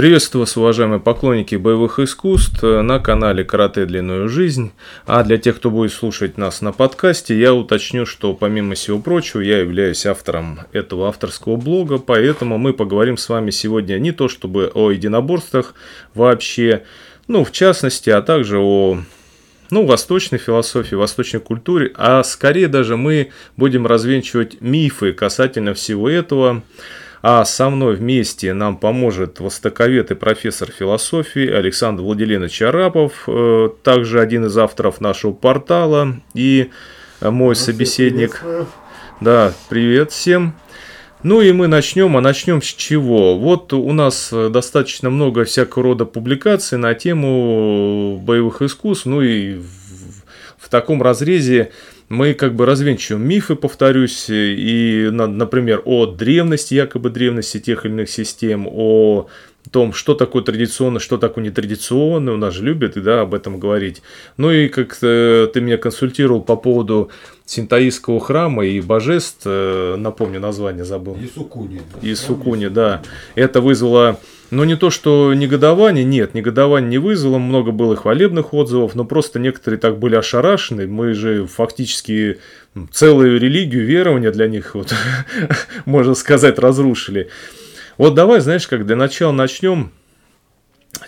Приветствую вас, уважаемые поклонники боевых искусств на канале Карате Длинную Жизнь. А для тех, кто будет слушать нас на подкасте, я уточню, что помимо всего прочего, я являюсь автором этого авторского блога, поэтому мы поговорим с вами сегодня не то чтобы о единоборствах вообще, ну, в частности, а также о ну, восточной философии, восточной культуре, а скорее даже мы будем развенчивать мифы касательно всего этого. А со мной вместе нам поможет востоковед и профессор философии Александр Владимирович Арапов, э, также один из авторов нашего портала и мой собеседник. Да, привет всем. Ну и мы начнем, а начнем с чего? Вот у нас достаточно много всякого рода публикаций на тему боевых искусств, ну и в, в таком разрезе мы как бы развенчиваем мифы, повторюсь, и, например, о древности, якобы древности тех или иных систем, о том, что такое традиционно, что такое нетрадиционно, у нас же любят да, об этом говорить. Ну и как ты меня консультировал по поводу синтаистского храма и божеств, э, напомню название забыл. Исукуни. Исукуни, да. Это вызвало но не то, что негодование, нет, негодование не вызвало, много было хвалебных отзывов, но просто некоторые так были ошарашены. Мы же фактически целую религию, верования для них, вот, можно сказать, разрушили. Вот давай, знаешь, как для начала начнем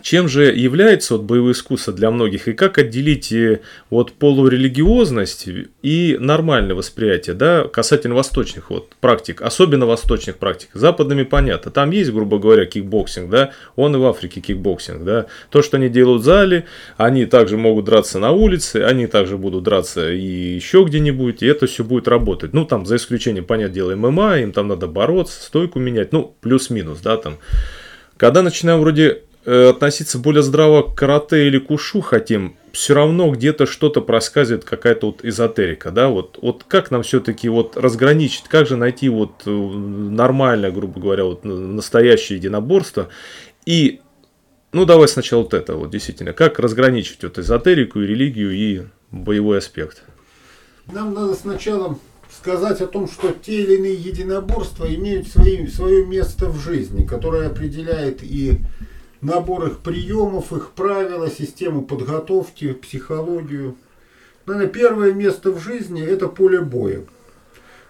чем же является вот боевое искусство для многих и как отделить э, вот полурелигиозность и нормальное восприятие, да, касательно восточных вот практик, особенно восточных практик. Западными понятно, там есть, грубо говоря, кикбоксинг, да, он и в Африке кикбоксинг, да. То, что они делают в зале, они также могут драться на улице, они также будут драться и еще где-нибудь, и это все будет работать. Ну, там, за исключением, понятное дело, ММА, им там надо бороться, стойку менять, ну, плюс-минус, да, там. Когда начинаем вроде Э, относиться более здраво к карате или кушу хотим, все равно где-то что-то проскальзывает, какая-то вот эзотерика, да, вот, вот как нам все-таки вот разграничить, как же найти вот э, нормальное, грубо говоря, вот настоящее единоборство и, ну, давай сначала вот это вот, действительно, как разграничить вот эзотерику и религию и боевой аспект? Нам надо сначала сказать о том, что те или иные единоборства имеют свои, свое место в жизни, которое определяет и набор их приемов, их правила, систему подготовки, психологию. Наверное, первое место в жизни – это поле боя.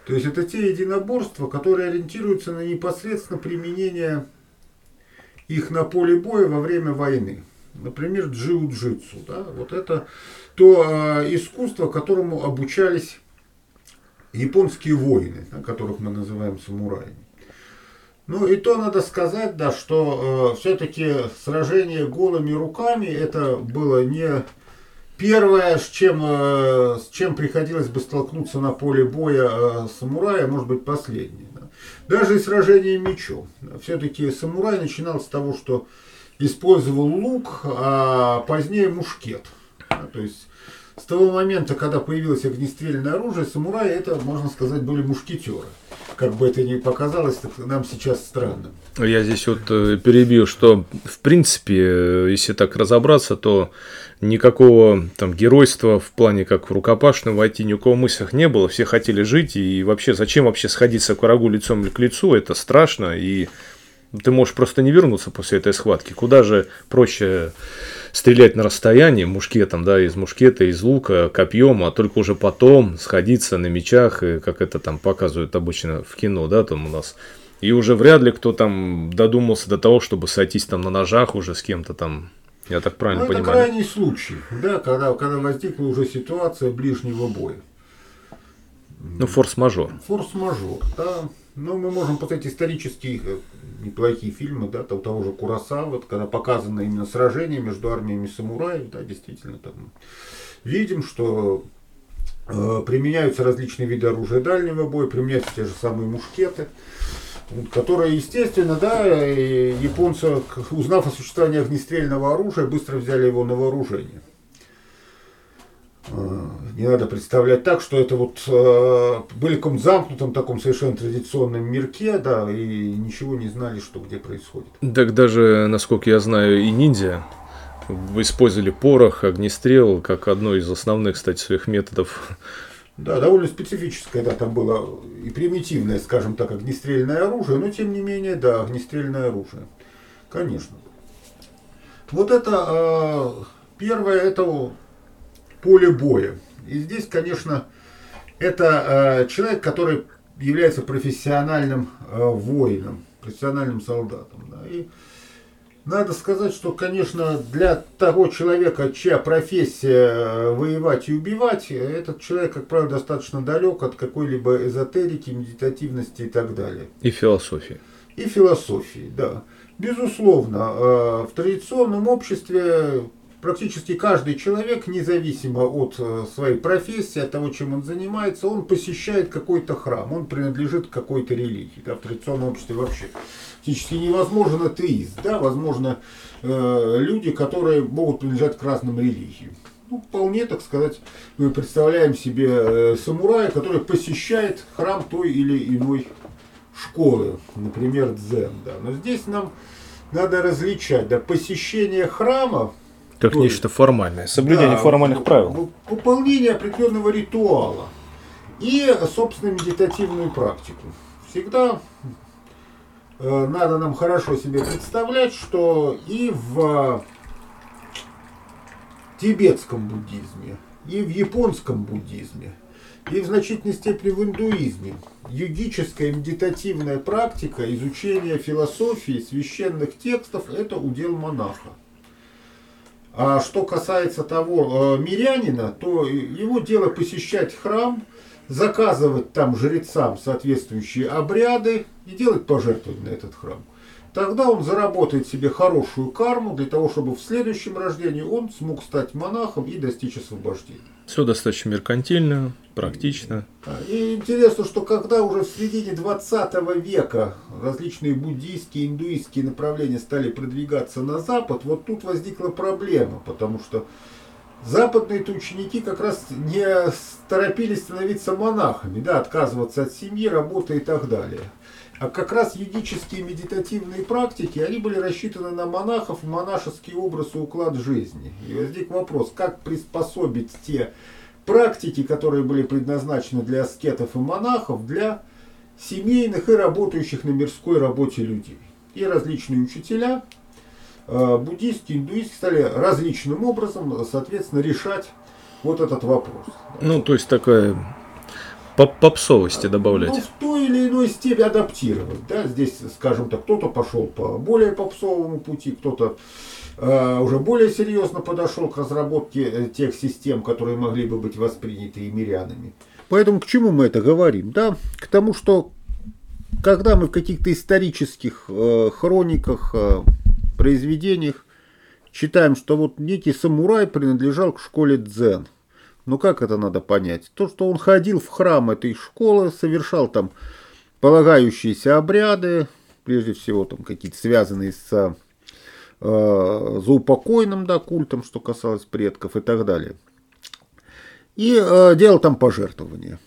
То есть это те единоборства, которые ориентируются на непосредственно применение их на поле боя во время войны. Например, джиу-джитсу. Да? Вот это то э, искусство, которому обучались японские воины, да, которых мы называем самураями. Ну и то надо сказать, да, что э, все-таки сражение голыми руками это было не первое, с чем, э, с чем приходилось бы столкнуться на поле боя э, самурая, может быть последнее. Да. Даже и сражение мечом. Все-таки самурай начинал с того, что использовал лук, а позднее мушкет. Да, то есть с того момента, когда появилось огнестрельное оружие, самураи это, можно сказать, были мушкетеры как бы это ни показалось, так нам сейчас странно. Я здесь вот э, перебью, что в принципе, э, если так разобраться, то никакого там геройства в плане как в рукопашную войти ни у кого мыслях не было. Все хотели жить и вообще зачем вообще сходиться к врагу лицом к лицу, это страшно и ты можешь просто не вернуться после этой схватки. Куда же проще стрелять на расстоянии мушкетом, да, из мушкета, из лука, копьем, а только уже потом сходиться на мечах, и как это там показывают обычно в кино, да, там у нас. И уже вряд ли кто там додумался до того, чтобы сойтись там на ножах уже с кем-то там. Я так правильно ну, понимаю? Это крайний случай, да, когда, когда возникла уже ситуация ближнего боя. Ну, форс-мажор. Форс-мажор, да. Но мы можем посмотреть исторические э, неплохие фильмы, да, того, того же Кураса, вот, когда показано именно сражение между армиями самураев, да, действительно, там видим, что э, применяются различные виды оружия дальнего боя, применяются те же самые мушкеты, которые, естественно, да, японцы, узнав о существовании огнестрельного оружия, быстро взяли его на вооружение. Э, не надо представлять так, что это вот э, были в каком замкнутом таком совершенно традиционном мирке, да, и ничего не знали, что где происходит. Так даже, насколько я знаю, и ниндзя использовали порох, огнестрел, как одно из основных, кстати, своих методов. Да, довольно специфическое, да, там было и примитивное, скажем так, огнестрельное оружие, но тем не менее, да, огнестрельное оружие Конечно. Вот это э, первое, это поле боя. И здесь, конечно, это э, человек, который является профессиональным э, воином, профессиональным солдатом. Да. И надо сказать, что, конечно, для того человека, чья профессия э, воевать и убивать, этот человек, как правило, достаточно далек от какой-либо эзотерики, медитативности и так далее. И философии. И философии, да. Безусловно, э, в традиционном обществе практически каждый человек, независимо от э, своей профессии, от того, чем он занимается, он посещает какой-то храм, он принадлежит какой-то религии. Да, в традиционном обществе вообще практически невозможен атеист. Да, возможно, э, люди, которые могут принадлежать к разным религиям. Ну, вполне, так сказать, мы представляем себе э, самурая, который посещает храм той или иной школы, например, дзен. Да. Но здесь нам надо различать, да, посещение как нечто формальное, соблюдение да, формальных правил. Выполнение определенного ритуала и, собственно, медитативную практику. Всегда э, надо нам хорошо себе представлять, что и в тибетском буддизме, и в японском буддизме, и в значительной степени в индуизме йогическая медитативная практика изучения философии, священных текстов – это удел монаха. А что касается того э, мирянина, то его дело посещать храм, заказывать там жрецам соответствующие обряды и делать пожертвования на этот храм. Тогда он заработает себе хорошую карму для того, чтобы в следующем рождении он смог стать монахом и достичь освобождения. Все достаточно меркантильно, практично. И интересно, что когда уже в середине 20 века различные буддийские, индуистские направления стали продвигаться на запад, вот тут возникла проблема, потому что западные-то ученики как раз не торопились становиться монахами, да, отказываться от семьи, работы и так далее. А как раз юдические медитативные практики, они были рассчитаны на монахов, монашеский образ и уклад жизни. И возник вопрос, как приспособить те практики, которые были предназначены для аскетов и монахов, для семейных и работающих на мирской работе людей. И различные учителя, э, буддийские, индуистские, стали различным образом, соответственно, решать вот этот вопрос. Ну, то есть такая Поп попсовости добавлять. Ну, в той или иной степени адаптировать. Да? Здесь, скажем так, кто-то пошел по более попсовому пути, кто-то э, уже более серьезно подошел к разработке э, тех систем, которые могли бы быть восприняты и мирянами. Поэтому к чему мы это говорим? Да, к тому, что когда мы в каких-то исторических э, хрониках, э, произведениях читаем, что вот некий самурай принадлежал к школе дзен – ну как это надо понять? То, что он ходил в храм этой школы, совершал там полагающиеся обряды, прежде всего там какие-то связанные с э, заупокойным да, культом, что касалось предков и так далее. И э, делал там пожертвования.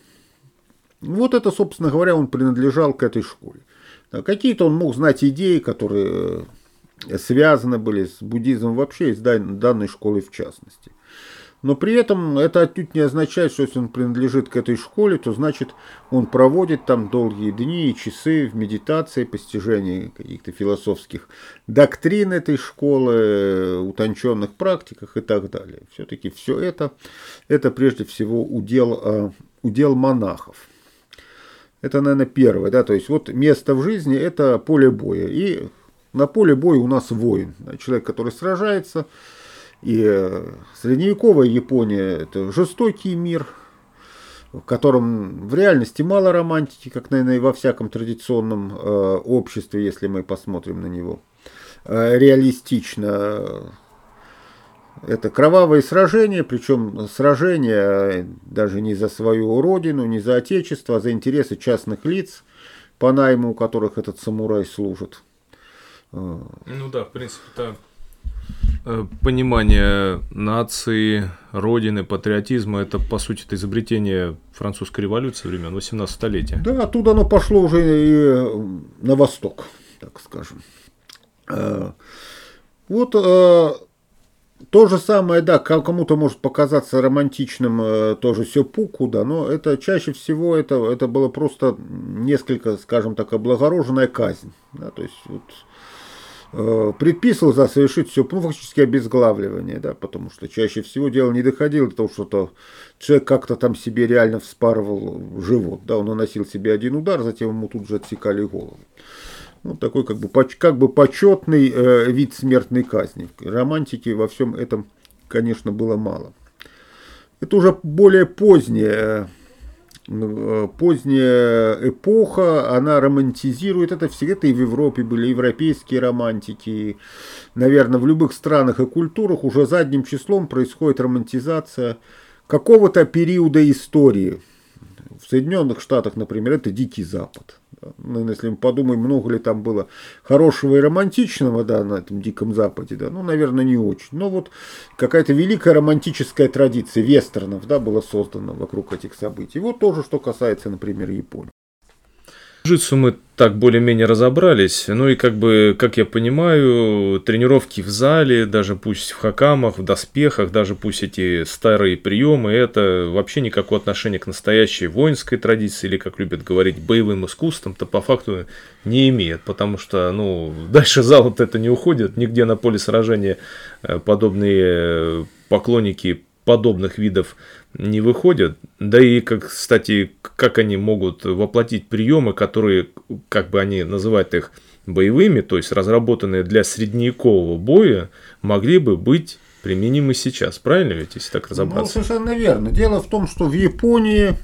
Вот это, собственно говоря, он принадлежал к этой школе. Какие-то он мог знать идеи, которые э, связаны были с буддизмом вообще, и с данной школой в частности. Но при этом это отнюдь не означает, что если он принадлежит к этой школе, то значит он проводит там долгие дни и часы в медитации, постижении каких-то философских доктрин этой школы, утонченных практиках и так далее. Все-таки все это, это прежде всего удел, э, удел монахов. Это, наверное, первое. Да? То есть вот место в жизни – это поле боя. И на поле боя у нас воин. Человек, который сражается – и э, средневековая Япония – это жестокий мир, в котором в реальности мало романтики, как, наверное, и во всяком традиционном э, обществе, если мы посмотрим на него. Э, реалистично это кровавые сражения, причем сражения даже не за свою родину, не за отечество, а за интересы частных лиц, по найму у которых этот самурай служит. Ну да, в принципе, Э, понимание нации, родины, патриотизма, это, по сути, это изобретение французской революции времен 18 столетия. Да, оттуда оно пошло уже и на восток, так скажем. Э, вот э, то же самое, да, кому-то может показаться романтичным тоже сёпуку, да, но это чаще всего это, это было просто несколько, скажем так, облагороженная казнь. Да, то есть вот э, предписывал за совершить все, ну, фактически обезглавливание, да, потому что чаще всего дело не доходило до того, что -то человек как-то там себе реально вспарывал живот, да, он наносил себе один удар, затем ему тут же отсекали голову. Ну, такой как бы, как бы почетный э, вид смертной казни. Романтики во всем этом, конечно, было мало. Это уже более поздняя, э, поздняя эпоха, она романтизирует это все. Это и в Европе были европейские романтики. Наверное, в любых странах и культурах уже задним числом происходит романтизация какого-то периода истории. В Соединенных Штатах, например, это Дикий Запад. Ну, если мы подумаем, много ли там было хорошего и романтичного, да, на этом Диком Западе, да, ну, наверное, не очень. Но вот какая-то великая романтическая традиция вестернов, да, была создана вокруг этих событий. Вот тоже, что касается, например, Японии. Джитсу мы так более-менее разобрались. Ну и как бы, как я понимаю, тренировки в зале, даже пусть в хакамах, в доспехах, даже пусть эти старые приемы, это вообще никакого отношения к настоящей воинской традиции или, как любят говорить, боевым искусствам-то по факту не имеет. Потому что, ну, дальше зала это не уходит. Нигде на поле сражения э, подобные поклонники подобных видов не выходят. Да и, как, кстати, как они могут воплотить приемы, которые, как бы они называют их, боевыми, то есть разработанные для средневекового боя, могли бы быть применимы сейчас. Правильно ведь, если так разобраться? Ну, совершенно верно. Дело в том, что в Японии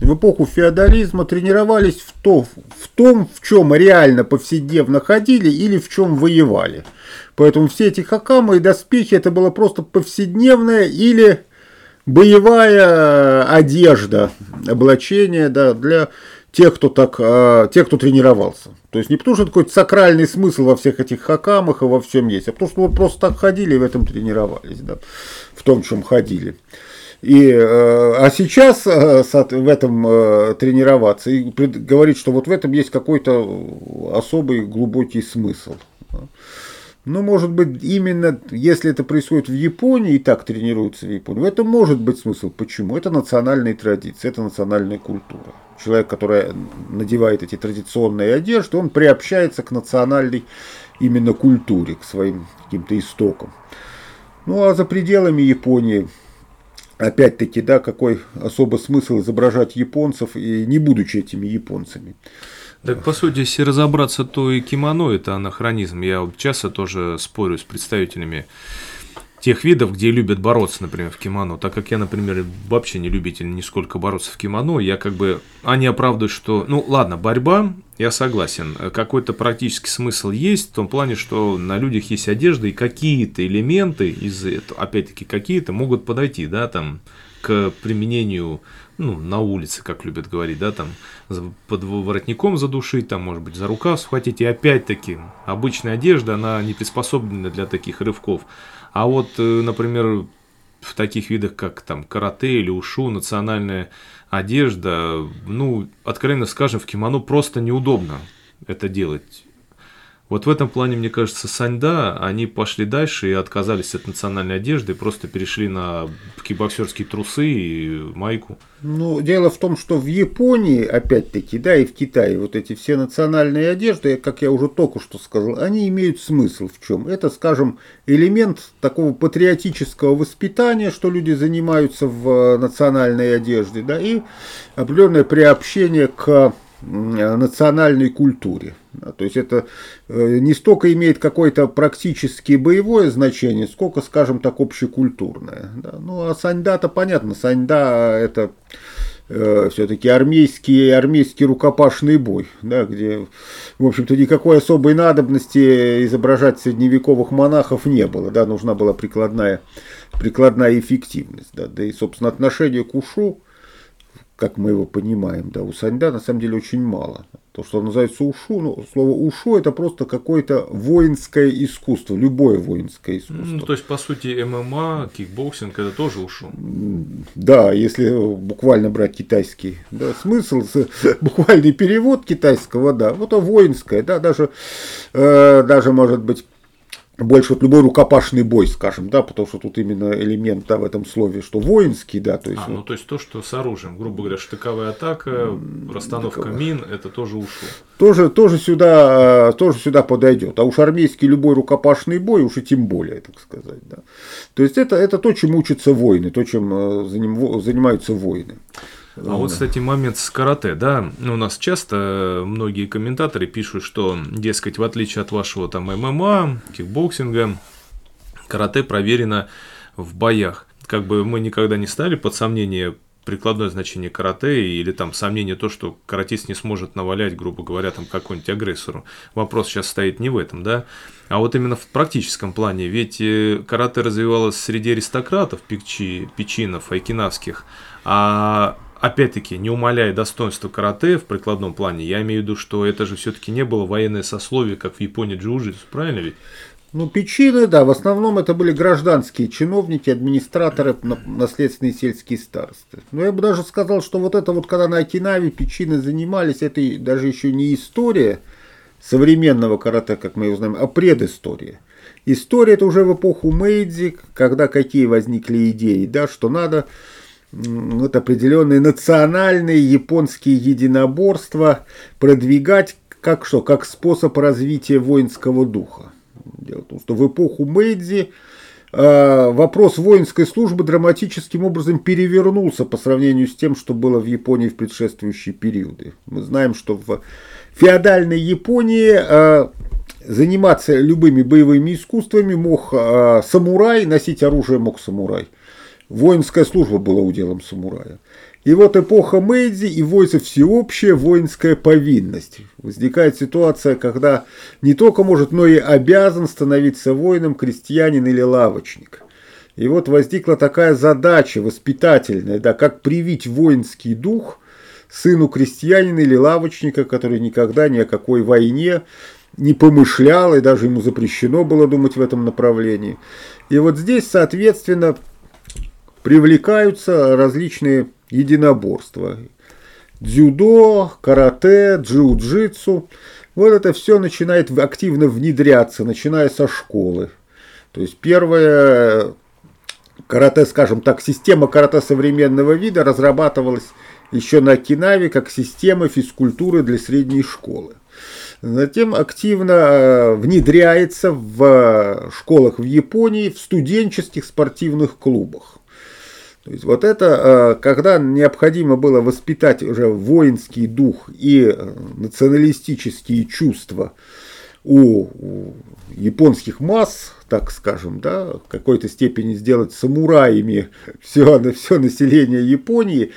в эпоху феодализма тренировались в, то, в том, в чем реально повседневно ходили или в чем воевали. Поэтому все эти хакамы и доспехи это было просто повседневное или боевая одежда, облачение да, для тех, кто так, а, тех, кто тренировался. То есть не потому, что такой сакральный смысл во всех этих хакамах и во всем есть, а потому что вот просто так ходили и в этом тренировались, да, в том, чем ходили. И, э, а сейчас э, в этом э, тренироваться и говорить, что вот в этом есть какой-то особый глубокий смысл. Ну, может быть, именно если это происходит в Японии и так тренируются в Японии, в этом может быть смысл. Почему? Это национальные традиции, это национальная культура. Человек, который надевает эти традиционные одежды, он приобщается к национальной именно культуре, к своим каким-то истокам. Ну, а за пределами Японии, опять-таки, да, какой особый смысл изображать японцев, и не будучи этими японцами. Так, по сути, если разобраться, то и кимоно – это анахронизм. Я вот часто тоже спорю с представителями тех видов, где любят бороться, например, в кимоно. Так как я, например, вообще не любитель нисколько бороться в кимоно, я как бы... Они оправдывают, что... Ну, ладно, борьба, я согласен. Какой-то практический смысл есть в том плане, что на людях есть одежда, и какие-то элементы из этого, опять-таки, какие-то могут подойти, да, там, к применению ну, на улице, как любят говорить, да, там под воротником задушить, там, может быть, за рукав схватить. И опять-таки, обычная одежда, она не приспособлена для таких рывков. А вот, э, например, в таких видах, как там карате или ушу, национальная одежда, ну, откровенно скажем, в кимоно просто неудобно это делать. Вот в этом плане, мне кажется, Саньда, они пошли дальше и отказались от национальной одежды, и просто перешли на кикбоксерские трусы и майку. Ну, дело в том, что в Японии, опять-таки, да, и в Китае вот эти все национальные одежды, как я уже только что сказал, они имеют смысл в чем? Это, скажем, элемент такого патриотического воспитания, что люди занимаются в национальной одежде, да, и определенное приобщение к национальной культуре. То есть это э, не столько имеет какое-то практически боевое значение, сколько, скажем так, общекультурное. Ну а саньда-то понятно, саньда это э, все-таки армейский, армейский рукопашный бой, да, где, в общем-то, никакой особой надобности изображать средневековых монахов не было, да, нужна была прикладная, прикладная эффективность, да, да и, собственно, отношение к ушу, как мы его понимаем, да, у Саньда на самом деле очень мало. То, что называется ушу, ну, слово ушу это просто какое-то воинское искусство, любое воинское искусство. Ну, то есть, по сути, ММА, кикбоксинг это тоже ушу. Да, если буквально брать китайский да, смысл, буквальный перевод китайского, да, вот это воинское, да, даже, э, даже может быть больше вот любой рукопашный бой, скажем, да, потому что тут именно элемент да, в этом слове, что воинский, да, то есть. А, вот, ну то есть то, что с оружием, грубо говоря, штыковая атака, расстановка Штыковая. мин, это тоже ушу. Тоже, тоже сюда, тоже сюда подойдет. А уж армейский любой рукопашный бой, уж и тем более, так сказать, да. То есть это, это то, чем учатся воины, то, чем э, занимаются воины. А вот, кстати, момент с карате, да, у нас часто многие комментаторы пишут, что, дескать, в отличие от вашего там ММА, кикбоксинга, карате проверено в боях. Как бы мы никогда не стали под сомнение прикладное значение карате или там сомнение то, что каратист не сможет навалять, грубо говоря, там какому-нибудь агрессору. Вопрос сейчас стоит не в этом, да, а вот именно в практическом плане. Ведь э, карате развивалось среди аристократов, печи, печинов, айкинавских, а опять-таки, не умаляя достоинства карате в прикладном плане, я имею в виду, что это же все-таки не было военное сословие, как в Японии джиу-джитсу, правильно ведь? Ну, печины, да, в основном это были гражданские чиновники, администраторы, наследственные сельские старосты. Но я бы даже сказал, что вот это вот, когда на Окинаве печины занимались, это даже еще не история современного карате, как мы его знаем, а предыстория. История это уже в эпоху Мэйдзи, когда какие возникли идеи, да, что надо вот определенные национальные японские единоборства продвигать как что, как способ развития воинского духа. Дело в том, что в эпоху Мэйдзи э, вопрос воинской службы драматическим образом перевернулся по сравнению с тем, что было в Японии в предшествующие периоды. Мы знаем, что в феодальной Японии э, заниматься любыми боевыми искусствами мог э, самурай, носить оружие мог самурай. Воинская служба была уделом самурая. И вот эпоха Мэйдзи и вводится всеобщая воинская повинность. Возникает ситуация, когда не только может, но и обязан становиться воином крестьянин или лавочник. И вот возникла такая задача воспитательная, да, как привить воинский дух сыну крестьянина или лавочника, который никогда ни о какой войне не помышлял, и даже ему запрещено было думать в этом направлении. И вот здесь, соответственно, привлекаются различные единоборства. Дзюдо, карате, джиу-джитсу. Вот это все начинает активно внедряться, начиная со школы. То есть первое карате, скажем так, система карате современного вида разрабатывалась еще на Окинаве как система физкультуры для средней школы. Затем активно э, внедряется в школах в Японии, в студенческих спортивных клубах. То есть вот это, э, когда необходимо было воспитать уже воинский дух и э, националистические чувства у, японских масс, так скажем, да, в какой-то степени сделать самураями все, все население Японии,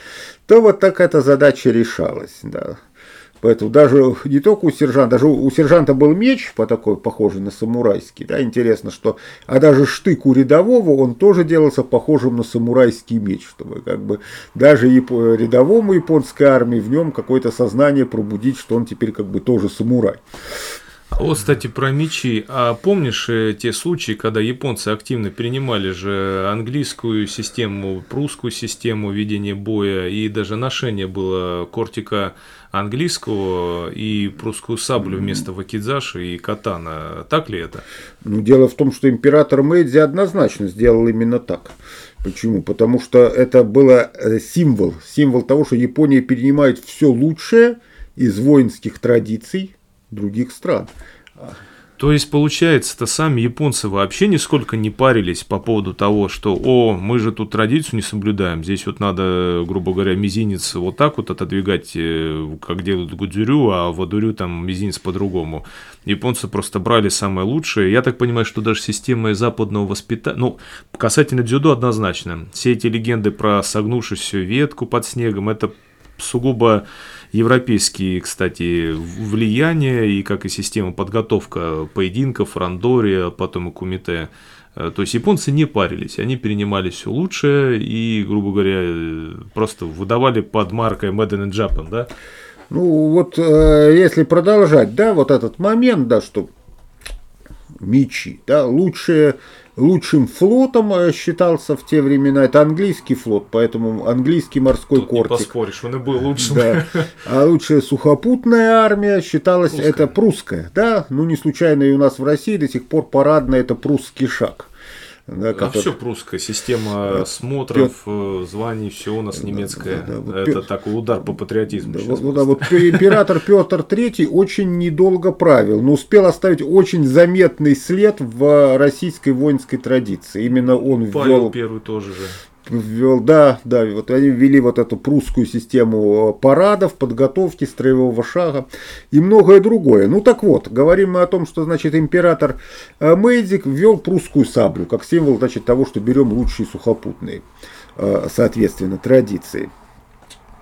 то вот так эта задача решалась. Да. Поэтому даже не только у сержанта, даже у сержанта был меч по такой, похожий на самурайский, да, интересно, что, а даже штык у рядового, он тоже делался похожим на самурайский меч, чтобы как бы даже рядовому японской армии в нем какое-то сознание пробудить, что он теперь как бы тоже самурай. А вот, кстати, про мечи. А помнишь э, те случаи, когда японцы активно принимали же английскую систему, прусскую систему ведения боя, и даже ношение было кортика английского и прусскую саблю вместо вакидзаши и катана. Так ли это? Ну, дело в том, что император Мэйдзи однозначно сделал именно так. Почему? Потому что это было э, символ, символ того, что Япония перенимает все лучшее из воинских традиций других стран. То есть, получается-то сами японцы вообще нисколько не парились по поводу того, что, о, мы же тут традицию не соблюдаем, здесь вот надо, грубо говоря, мизинец вот так вот отодвигать, э, как делают гудзюрю, а в адурю там мизинец по-другому. Японцы просто брали самое лучшее. Я так понимаю, что даже система западного воспитания, ну, касательно дзюдо однозначно. Все эти легенды про согнувшуюся ветку под снегом, это сугубо европейские, кстати, влияния и как и система подготовка поединков, рандори, а потом и кумите. Э, то есть японцы не парились, они перенимали все лучшее и, грубо говоря, просто выдавали под маркой Made in Japan, да? Ну вот э, если продолжать, да, вот этот момент, да, что мечи, да, лучшие лучшим флотом э, считался в те времена. Это английский флот, поэтому английский морской Тут кортик. не поспоришь, он и был лучшим. Да. А лучшая сухопутная армия считалась Прусская. это прусская. Да, ну не случайно и у нас в России до сих пор парадно это прусский шаг. Да, А который- все прусская система смотров, э, званий, все у нас немецкое. да, вот Это пе- такой удар по патриотизму. Да, сейчас вот, да, вот император Петр III очень недолго правил, но успел оставить очень заметный след в российской воинской традиции. Именно он Павел ввел Первый тоже же. Ввел, да, да, вот они ввели вот эту прусскую систему э, парадов, подготовки, строевого шага и многое другое. Ну так вот, говорим мы о том, что, значит, император э, Мэйдзик ввел прусскую саблю, как символ, значит, того, что берем лучшие сухопутные, э, соответственно, традиции.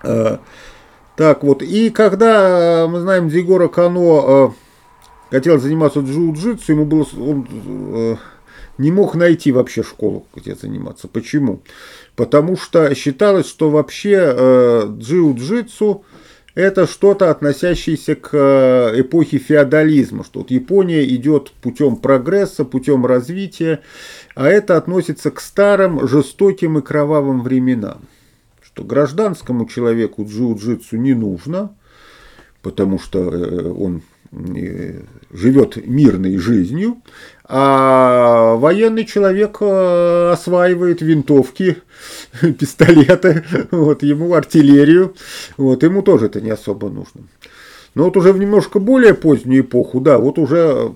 Так вот, и когда, мы знаем, Дигора Кано хотел заниматься джиу-джитсу, ему было, он не мог найти вообще школу, где заниматься. Почему? Потому что считалось, что вообще э, джиу-джитсу это что-то относящееся к э, эпохе феодализма, что вот Япония идет путем прогресса, путем развития, а это относится к старым, жестоким и кровавым временам. Что гражданскому человеку джиу-джитсу не нужно, потому что э, он э, живет мирной жизнью, а военный человек э, осваивает винтовки, пистолеты, вот, ему артиллерию, вот, ему тоже это не особо нужно. Но вот уже в немножко более позднюю эпоху, да, вот уже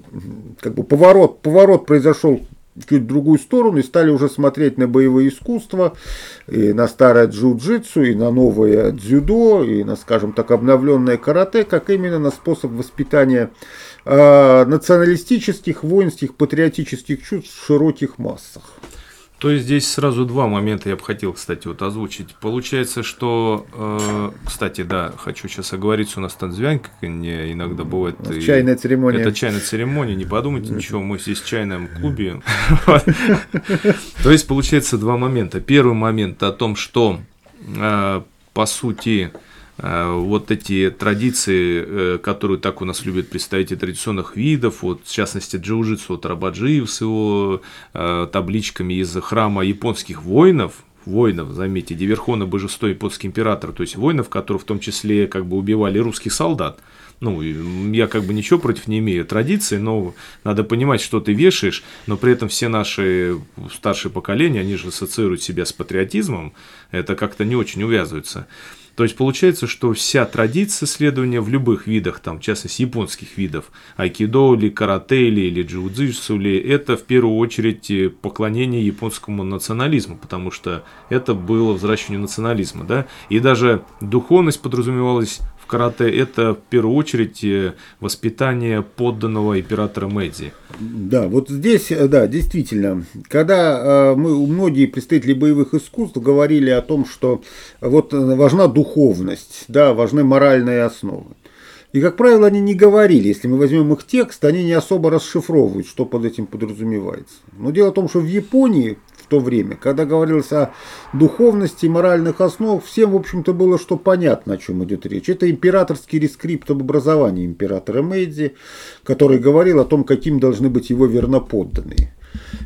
как бы поворот, поворот произошел чуть в другую сторону, и стали уже смотреть на боевые искусства, и на старое джиу-джитсу, и на новое дзюдо, и на, скажем так, обновленное карате, как именно на способ воспитания э, националистических, воинских, патриотических чувств в широких массах. То есть здесь сразу два момента я бы хотел, кстати, вот озвучить. Получается, что, э, кстати, да, хочу сейчас оговориться, у нас танцвянка не иногда бывает. И- чайная церемония. Это чайная церемония, не подумайте ничего, мы здесь в чайном клубе. То есть, получается, два момента. Первый момент о том, что, э, по сути, вот эти традиции, э, которые так у нас любят представители традиционных видов, вот, в частности, джиу-джитсу, вот Рабаджиев с его э, табличками из храма японских воинов, воинов, заметьте, Диверхона божество японский император, то есть воинов, которые в том числе как бы убивали русских солдат. Ну, я как бы ничего против не имею традиции, но надо понимать, что ты вешаешь, но при этом все наши старшие поколения, они же ассоциируют себя с патриотизмом, это как-то не очень увязывается. То есть получается, что вся традиция следования в любых видах, там, в частности, японских видов, айкидо или карате или, или джиу-джитсу, или это в первую очередь э, поклонение японскому национализму, потому что это было взращивание национализма, да, и даже духовность подразумевалась в карате, это в первую очередь э, воспитание подданного императора Мэйдзи. Да, вот здесь, э, да, действительно, когда мы, многие представители боевых искусств говорили о том, что вот важна духовность, да, важны моральные основы. И, как правило, они не говорили, если мы возьмем их текст, они не особо расшифровывают, что под этим подразумевается. Но дело в том, что в Японии в то время, когда говорилось о духовности и моральных основах, всем, в общем-то, было что понятно, о чем идет речь. Это императорский рескрипт об образовании императора Мэйдзи, который говорил о том, каким должны быть его верноподданные.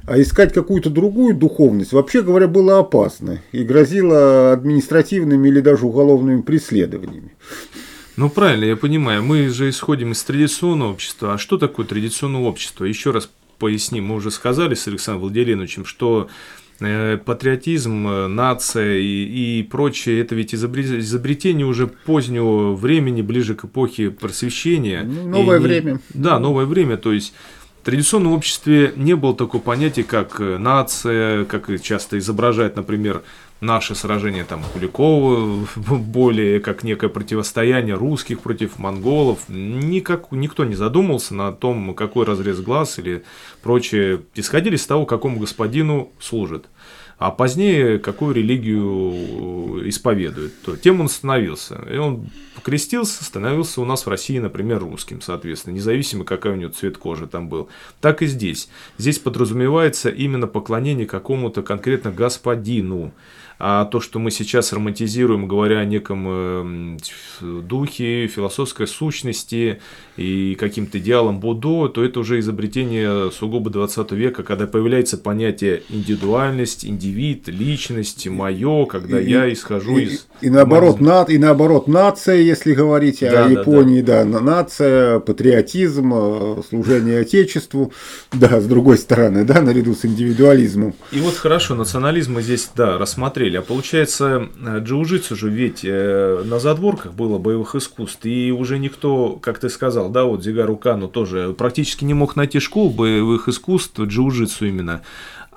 А искать какую-то другую духовность, вообще говоря, было опасно и грозило административными или даже уголовными преследованиями. Ну, правильно, я понимаю. Мы же исходим из традиционного общества. А что такое традиционное общество? Еще раз поясним. Мы уже сказали с Александром Владимировичем, что э, патриотизм, э, нация и, и прочее, это ведь изобре- изобретение уже позднего времени, ближе к эпохе просвещения. Ну, новое И время. Да, новое время. То есть в традиционном обществе не было такого понятия, как э, нация, как часто изображает, например, наше сражение там Куликова, более как некое противостояние русских против монголов. Никак, никто не задумался на том, какой разрез глаз или прочее. Исходили из того, какому господину служит. А позднее, какую религию исповедует, то тем он становился. И он покрестился, становился у нас в России, например, русским, соответственно, независимо, какой у него цвет кожи там был. Так и здесь. Здесь подразумевается именно поклонение какому-то конкретно господину. А то, что мы сейчас романтизируем, говоря о неком э, духе, философской сущности и каким-то идеалом Будо, то это уже изобретение сугубо 20 века, когда появляется понятие индивидуальность, индивид, личность, мое, когда и, я исхожу и, из... И наоборот, на, и наоборот, нация, если говорить да, о Японии, да, да. да, нация, патриотизм, э, служение Отечеству, да, с другой стороны, да, наряду с индивидуализмом. И вот хорошо, национализм мы здесь, да, рассмотрели. А получается, э, джиу-джитсу же ведь э, на задворках было боевых искусств, и уже никто, как ты сказал, да, вот Зигару Кану тоже практически не мог найти школу боевых искусств джиу-джитсу именно.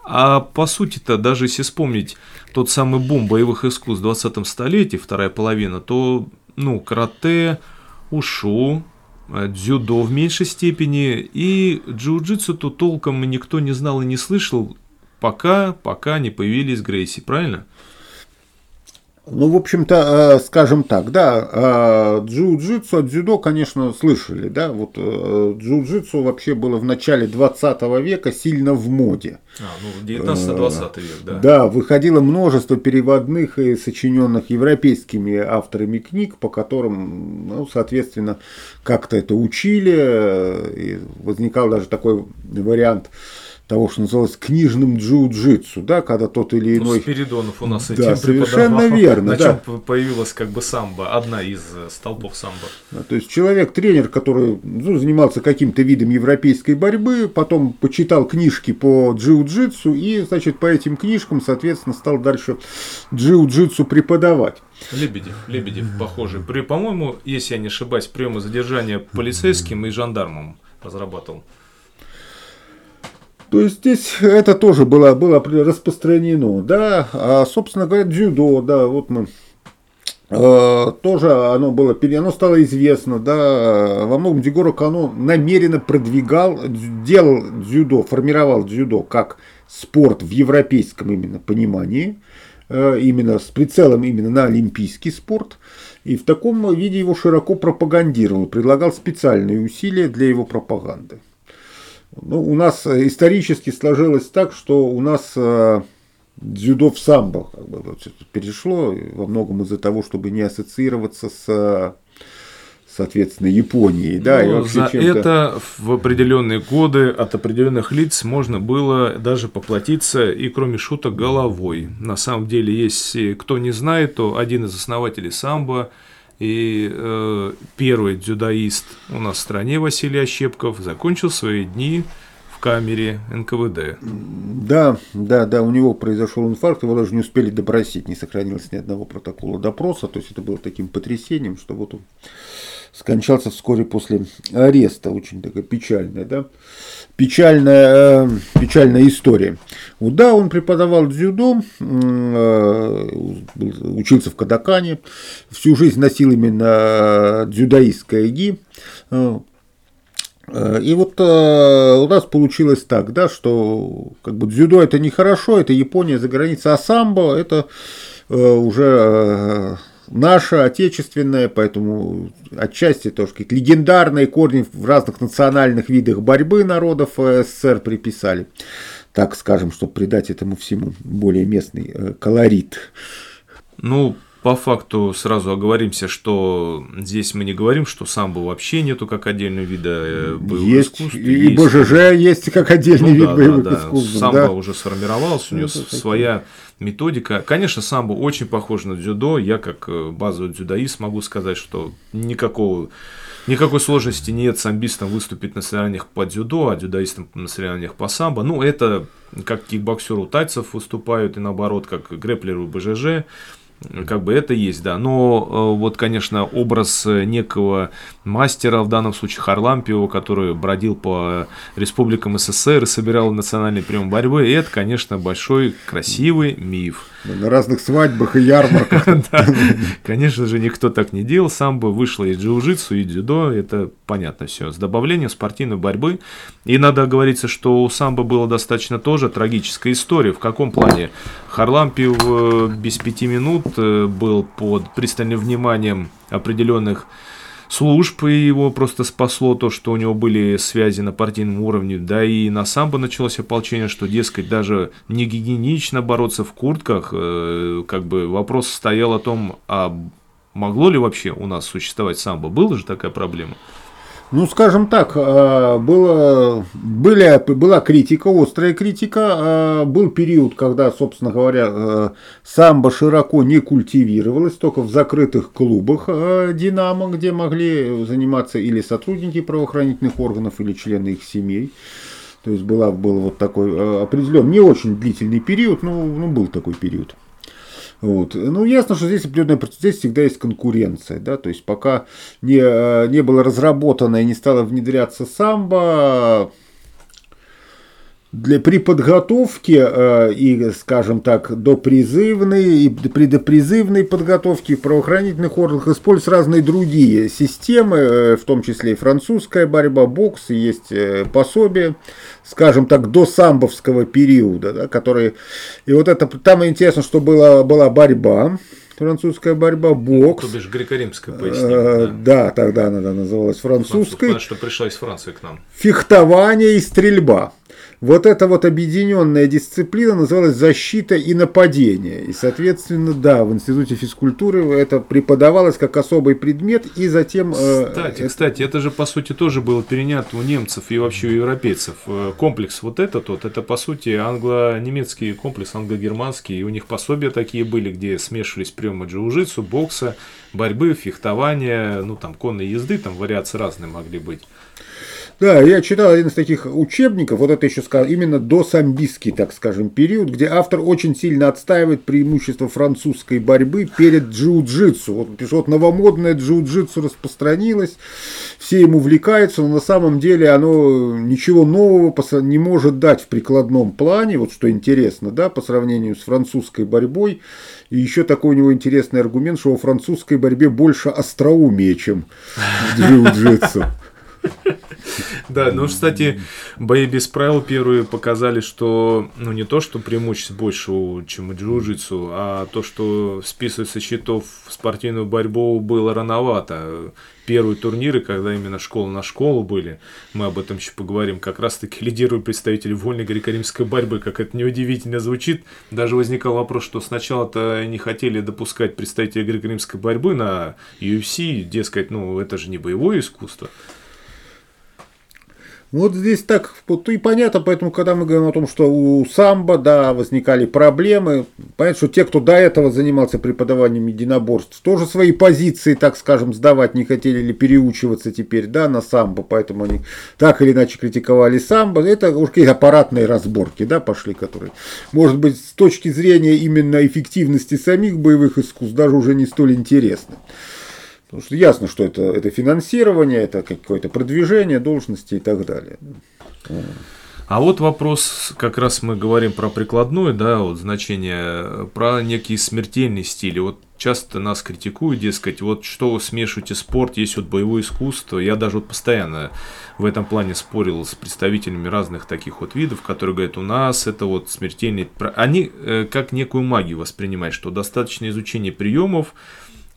А по сути-то, даже если вспомнить тот самый бум боевых искусств в 20 столетии, вторая половина, то, ну, карате, ушу, э, дзюдо в меньшей степени, и джиу-джитсу тут толком никто не знал и не слышал, пока, пока не появились Грейси, правильно? Ну, в общем-то, э, скажем так, да, э, джиу-джитсу от дзюдо, конечно, слышали, да, вот э, джиу-джитсу вообще было в начале 20 века сильно в моде. А, ну, 19-20 век, да. Да, выходило множество переводных и сочиненных европейскими авторами книг, по которым, ну, соответственно, как-то это учили, и возникал даже такой вариант – того, что называлось книжным джиу-джитсу, да, когда тот или ну, иной... Ну, Спиридонов у нас да, совершенно верно, на да. чем появилась как бы самбо, одна из э, столпов самбо. Да, то есть человек, тренер, который ну, занимался каким-то видом европейской борьбы, потом почитал книжки по джиу-джитсу и, значит, по этим книжкам, соответственно, стал дальше джиу-джитсу преподавать. Лебедев, Лебедев, похожий. При, по-моему, если я не ошибаюсь, приемы задержания полицейским и жандармом разрабатывал. То есть здесь это тоже было, было распространено, да, а, собственно говоря, дзюдо, да, вот мы э, тоже оно было, оно стало известно, да, во многом Дегоро Кано намеренно продвигал, делал дзюдо, формировал дзюдо как спорт в европейском именно понимании, э, именно с прицелом именно на олимпийский спорт, и в таком виде его широко пропагандировал, предлагал специальные усилия для его пропаганды. Ну, у нас э, исторически сложилось так, что у нас э, дзюдо в самбо как бы, вот, перешло во многом из-за того, чтобы не ассоциироваться с соответственно, Японией. Да, ну, и за это в определенные годы от определенных лиц можно было даже поплатиться и, кроме шуток, головой. На самом деле, если кто не знает, то один из основателей самбо – и э, первый дзюдоист у нас в стране Василий Ощепков закончил свои дни в камере НКВД. Да, да, да, у него произошел инфаркт, его даже не успели допросить, не сохранилось ни одного протокола допроса, то есть это было таким потрясением, что вот он скончался вскоре после ареста, очень такая печальная, да, печальная, э, печальная история. Вот, да, он преподавал дзюдо, э, учился в Кадакане, всю жизнь носил именно дзюдоистское ги. Э, и вот у нас получилось так, да, что как бы дзюдо это нехорошо, это Япония за границей, а самбо это уже наша отечественная, поэтому отчасти тоже какие-то легендарные корни в разных национальных видах борьбы народов СССР приписали, так скажем, чтобы придать этому всему более местный э, колорит. Ну, по факту сразу оговоримся, что здесь мы не говорим, что самбо вообще нету как отдельного вида э, боевого есть, искусства. И есть. БЖЖ есть как отдельный ну, вид да, боевых да, искусств. Самбо да. уже сформировался, у него ну, своя методика. Конечно, самбо очень похож на дзюдо. Я как э, базовый дзюдоист могу сказать, что никакого Никакой сложности нет самбистам выступить на соревнованиях по дзюдо, а дзюдоистам на соревнованиях по самбо. Ну, это как кикбоксеру тайцев выступают, и наоборот, как грэплеру БЖЖ как бы это есть, да. Но э, вот, конечно, образ некого мастера, в данном случае Харлампио, который бродил по республикам СССР и собирал национальные приемы борьбы, это, конечно, большой красивый миф. На разных свадьбах и ярмарках. Конечно же, никто так не делал. Сам бы вышло из джиу-джитсу, и дзюдо, это понятно все. С добавлением спортивной борьбы. И надо оговориться, что у самбо было достаточно тоже трагическая история. В каком плане? Харлампиев э, без пяти минут э, был под пристальным вниманием определенных служб, и его просто спасло то, что у него были связи на партийном уровне, да и на самбо началось ополчение, что, дескать, даже не гигиенично бороться в куртках, э, как бы вопрос стоял о том, а могло ли вообще у нас существовать самбо, была же такая проблема? Ну, скажем так, э, было, были, была критика, острая критика. Э, был период, когда, собственно говоря, э, самбо широко не культивировалось, только в закрытых клубах «Динамо», где могли заниматься или сотрудники правоохранительных органов, или члены их семей. То есть была, был вот такой определенный, не очень длительный период, но ну, был такой период. Вот. Ну, ясно, что здесь определенная здесь всегда есть конкуренция, да, то есть пока не, э, не было разработано и не стало внедряться самбо, для, при подготовке э, и, скажем так, до призывной и при допризывной подготовке в правоохранительных органах используются разные другие системы, э, в том числе и французская борьба, бокс, и есть э, пособие, скажем так, до самбовского периода, да, который... И вот это, там интересно, что была, была борьба, французская борьба, бокс. То бишь греко-римская, поясним. Э, да. да, тогда она называлась французской. Француз, что пришла из Франции к нам. Фехтование и стрельба. Вот эта вот объединенная дисциплина называлась защита и нападение. И, соответственно, да, в Институте физкультуры это преподавалось как особый предмет, и затем... Э, кстати, это... кстати, это же, по сути, тоже было перенято у немцев и вообще у европейцев. Э, комплекс вот этот вот, это, по сути, англо-немецкий комплекс, англо-германский, и у них пособия такие были, где смешивались приемы джиу-джитсу, бокса, борьбы, фехтования, ну, там, конной езды, там вариации разные могли быть. Да, я читал один из таких учебников, вот это еще сказал, именно до самбистский, так скажем, период, где автор очень сильно отстаивает преимущество французской борьбы перед джиу-джитсу. Вот, вот новомодное джиу-джитсу распространилось, все ему увлекаются, но на самом деле оно ничего нового не может дать в прикладном плане, вот что интересно, да, по сравнению с французской борьбой. И еще такой у него интересный аргумент, что во французской борьбе больше остроумия, чем в джиу-джитсу. Да, ну, кстати, бои без правил первые показали, что, ну, не то, что преимущество больше, чем у джиу-джитсу, а то, что списывать счетов спортивную борьбу было рановато. Первые турниры, когда именно школа на школу были, мы об этом еще поговорим, как раз-таки лидируют представители вольной греко-римской борьбы, как это неудивительно звучит. Даже возникал вопрос, что сначала-то не хотели допускать представителей греко-римской борьбы на UFC, дескать, ну, это же не боевое искусство. Вот здесь так, вот и понятно, поэтому, когда мы говорим о том, что у самбо, да, возникали проблемы, понятно, что те, кто до этого занимался преподаванием единоборств, тоже свои позиции, так скажем, сдавать не хотели или переучиваться теперь, да, на самбо, поэтому они так или иначе критиковали самбо. Это уже какие-то аппаратные разборки, да, пошли, которые, может быть, с точки зрения именно эффективности самих боевых искусств даже уже не столь интересны. Потому что ясно, что это, это финансирование, это какое-то продвижение должности и так далее. А вот вопрос, как раз мы говорим про прикладное, да, вот значение, про некие смертельные стили. Вот часто нас критикуют, дескать, вот что вы смешиваете спорт, есть вот боевое искусство. Я даже вот постоянно в этом плане спорил с представителями разных таких вот видов, которые говорят, у нас это вот смертельный... Они э, как некую магию воспринимают, что достаточно изучения приемов,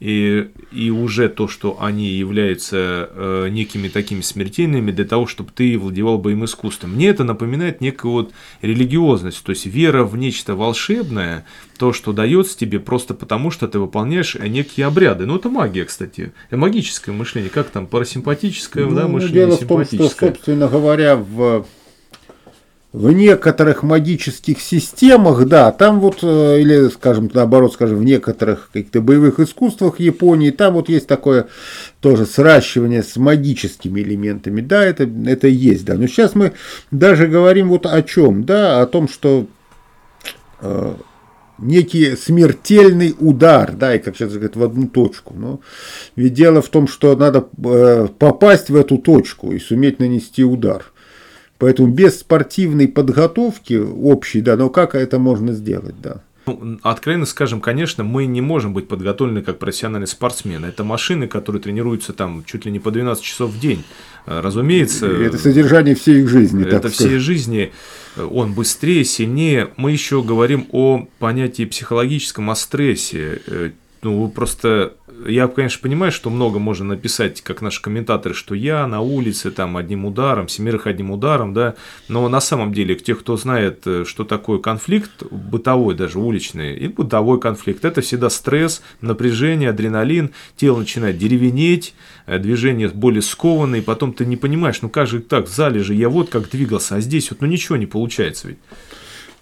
и, и уже то, что они являются э, некими такими смертельными для того, чтобы ты владевал боевым искусством. Мне это напоминает некую вот религиозность, то есть вера в нечто волшебное, то, что дается тебе просто потому, что ты выполняешь некие обряды. Ну, это магия, кстати, магическое мышление, как там, парасимпатическое ну, да, мышление, дело в том, что, собственно говоря, в в некоторых магических системах, да, там вот, э, или, скажем, наоборот, скажем, в некоторых каких-то боевых искусствах Японии, там вот есть такое тоже сращивание с магическими элементами, да, это, это есть, да. Но сейчас мы даже говорим вот о чем, да, о том, что э, некий смертельный удар, да, и как сейчас говорят, в одну точку. Но ведь дело в том, что надо э, попасть в эту точку и суметь нанести удар. Поэтому без спортивной подготовки общей, да, но как это можно сделать, да. Ну, откровенно скажем, конечно, мы не можем быть подготовлены как профессиональные спортсмены. Это машины, которые тренируются там чуть ли не по 12 часов в день. Э, разумеется. Это содержание всей их жизни. Это всей жизни. Он быстрее, сильнее. Мы еще говорим о понятии психологическом, о стрессе. Ну, просто я, конечно, понимаю, что много можно написать, как наши комментаторы, что я на улице там одним ударом, семерых одним ударом, да, но на самом деле, тех, кто знает, э, что такое конфликт, бытовой даже, уличный, и бытовой конфликт, это всегда стресс, напряжение, адреналин, тело начинает деревенеть, э, движение более скованное, и потом ты не понимаешь, ну как же так, в зале же я вот как двигался, а здесь вот ну ничего не получается ведь.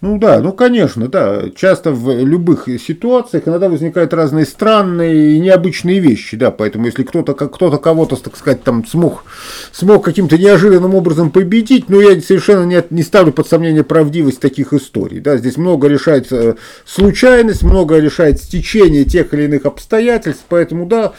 Ну да, ну конечно, да. Часто в любых ситуациях иногда возникают разные странные и необычные вещи, да. Поэтому если кто-то кто-то кого-то, так сказать, там смог, смог каким-то неожиданным образом победить, ну я совершенно не, не ставлю под сомнение правдивость таких историй. Да. Здесь много решает э, случайность, много решает стечение тех или иных обстоятельств, поэтому да,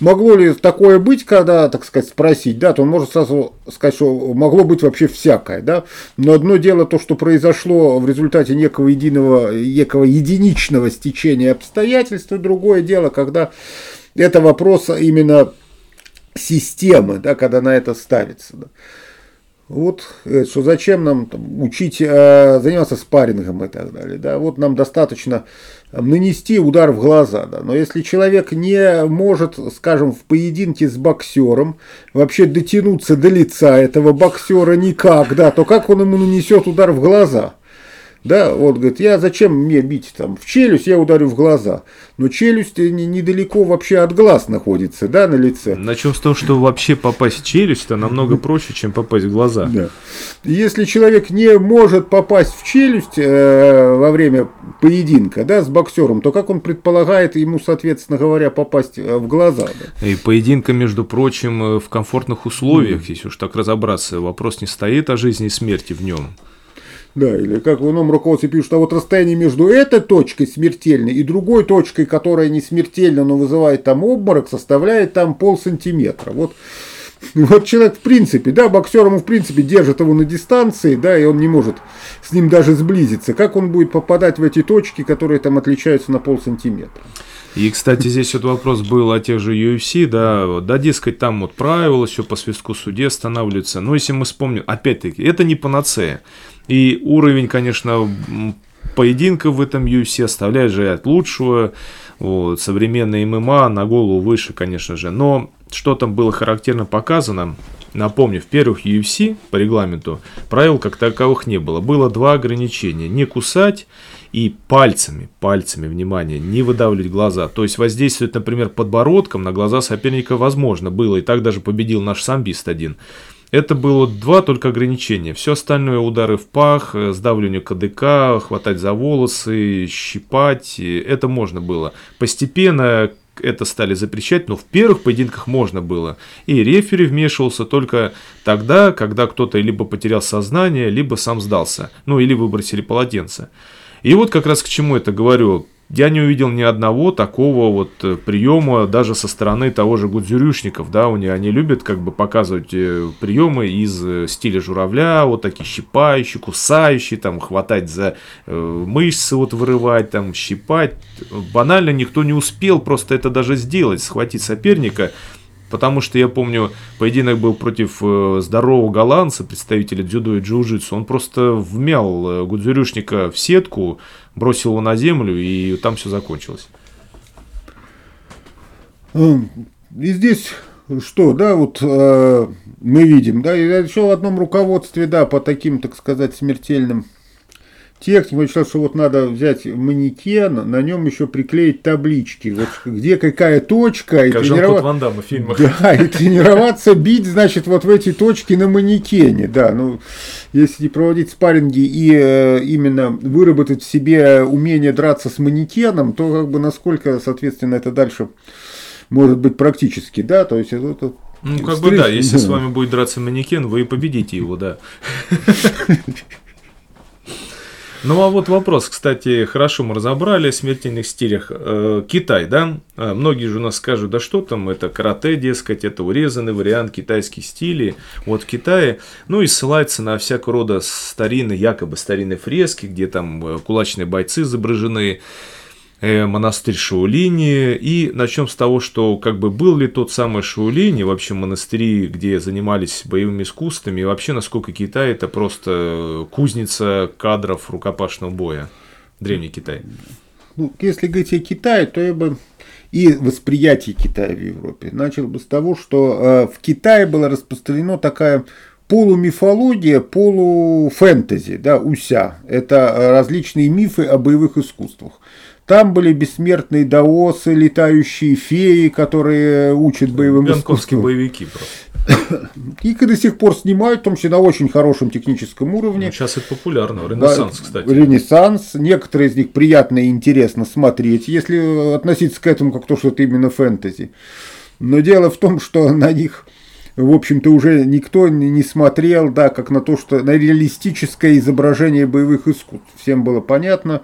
могло ли такое быть, когда, так сказать, спросить, да, то он может сразу сказать, что могло быть вообще всякое, да, но одно дело то, что произошло в результате некого единого, некого единичного стечения обстоятельств, и другое дело, когда это вопрос именно системы, да, когда на это ставится, да. Вот, э, что зачем нам там, учить, э, заниматься спаррингом и так далее. Да? Вот нам достаточно нанести удар в глаза. Да? Но если человек не может, скажем, в поединке с боксером вообще дотянуться до лица этого боксера никак, да, то как он ему нанесет удар в глаза? Да, вот говорит, я зачем мне бить там в челюсть, я ударю в глаза. Но челюсть недалеко вообще от глаз находится, да, на лице. Начнем с того, что вообще попасть в челюсть, это намного проще, чем попасть в глаза. Да. Если человек не может попасть в челюсть э, во время поединка, да, с боксером, то как он предполагает ему, соответственно говоря, попасть э, в глаза? Да? И поединка, между прочим, э, в комфортных условиях, mm. если уж так разобраться, вопрос не стоит о жизни и смерти в нем. Да, или как в ином руководстве пишут, а вот расстояние между этой точкой смертельной и другой точкой, которая не смертельна, но вызывает там обморок, составляет там пол сантиметра. Вот, вот человек в принципе, да, боксер ему в принципе держит его на дистанции, да, и он не может с ним даже сблизиться. Как он будет попадать в эти точки, которые там отличаются на пол сантиметра? И, кстати, здесь вот вопрос был о тех же UFC, да, да, дескать, там вот правила, все по свистку суде останавливается. Но если мы вспомним, опять-таки, это не панацея. И уровень, конечно, поединков в этом UFC оставляет желать лучшего. Вот, современная ММА на голову выше, конечно же. Но что там было характерно показано, напомню, в первых UFC по регламенту правил как таковых не было. Было два ограничения. Не кусать и пальцами, пальцами, внимание, не выдавливать глаза. То есть воздействовать, например, подбородком на глаза соперника возможно было. И так даже победил наш самбист один. Это было два только ограничения. Все остальное удары в пах, э, сдавливание КДК, хватать за волосы, щипать, это можно было. Постепенно это стали запрещать, но в первых поединках можно было. И рефери вмешивался только тогда, когда кто-то либо потерял сознание, либо сам сдался. Ну или выбросили полотенце. И вот как раз к чему это говорю. Я не увидел ни одного такого вот э, приема даже со стороны того же Гудзюрюшников, да, они, они любят как бы показывать э, приемы из э, стиля журавля, вот такие щипающие, кусающие, там, хватать за мышцы, вот вырывать, там, щипать. Банально никто не успел просто это даже сделать, схватить соперника, Потому что я помню, поединок был против э, здорового голландца, представителя дзюдо и джиу-джитсу. Он просто вмял э, Гудзюрюшника в сетку, бросил его на землю, и там все закончилось. Эм, и здесь что, да, вот э, мы видим, да, еще в одном руководстве, да, по таким, так сказать, смертельным технику, я считал, что вот надо взять манекен, на нем еще приклеить таблички, вот где какая точка. И тренироваться... Да, и тренироваться бить, значит, вот в эти точки на манекене, да. Ну, если проводить спарринги и э, именно выработать в себе умение драться с манекеном, то как бы насколько, соответственно, это дальше может быть практически, да, то есть это, ну, как бы да, если с вами будет драться манекен, вы победите его, да. Ну а вот вопрос, кстати, хорошо мы разобрали в смертельных стилях. Э, Китай, да? Э, многие же у нас скажут, да что там, это карате, дескать, это урезанный вариант китайских стилей. Вот в Китае, ну и ссылается на всякого рода старинные, якобы старинные фрески, где там э, кулачные бойцы изображены. Э, монастырь Шаолини. И начнем с того, что как бы был ли тот самый Шаолини, вообще монастыри, где занимались боевыми искусствами, и вообще насколько Китай это просто кузница кадров рукопашного боя. Древний Китай. ну, если говорить о Китае, то я бы и восприятие Китая в Европе. Начал бы с того, что э, в Китае была распространена такая полумифология, полуфэнтези, да, уся. Это различные мифы о боевых искусствах. Там были бессмертные даосы, летающие феи, которые учат боевым искусствам. боевики просто. И до сих пор снимают, в том числе на очень хорошем техническом уровне. Ну, сейчас это популярно. Ренессанс, да, кстати. Ренессанс. Некоторые из них приятно и интересно смотреть, если относиться к этому как то, что это именно фэнтези. Но дело в том, что на них в общем-то, уже никто не смотрел, да, как на то, что на реалистическое изображение боевых искусств. Всем было понятно.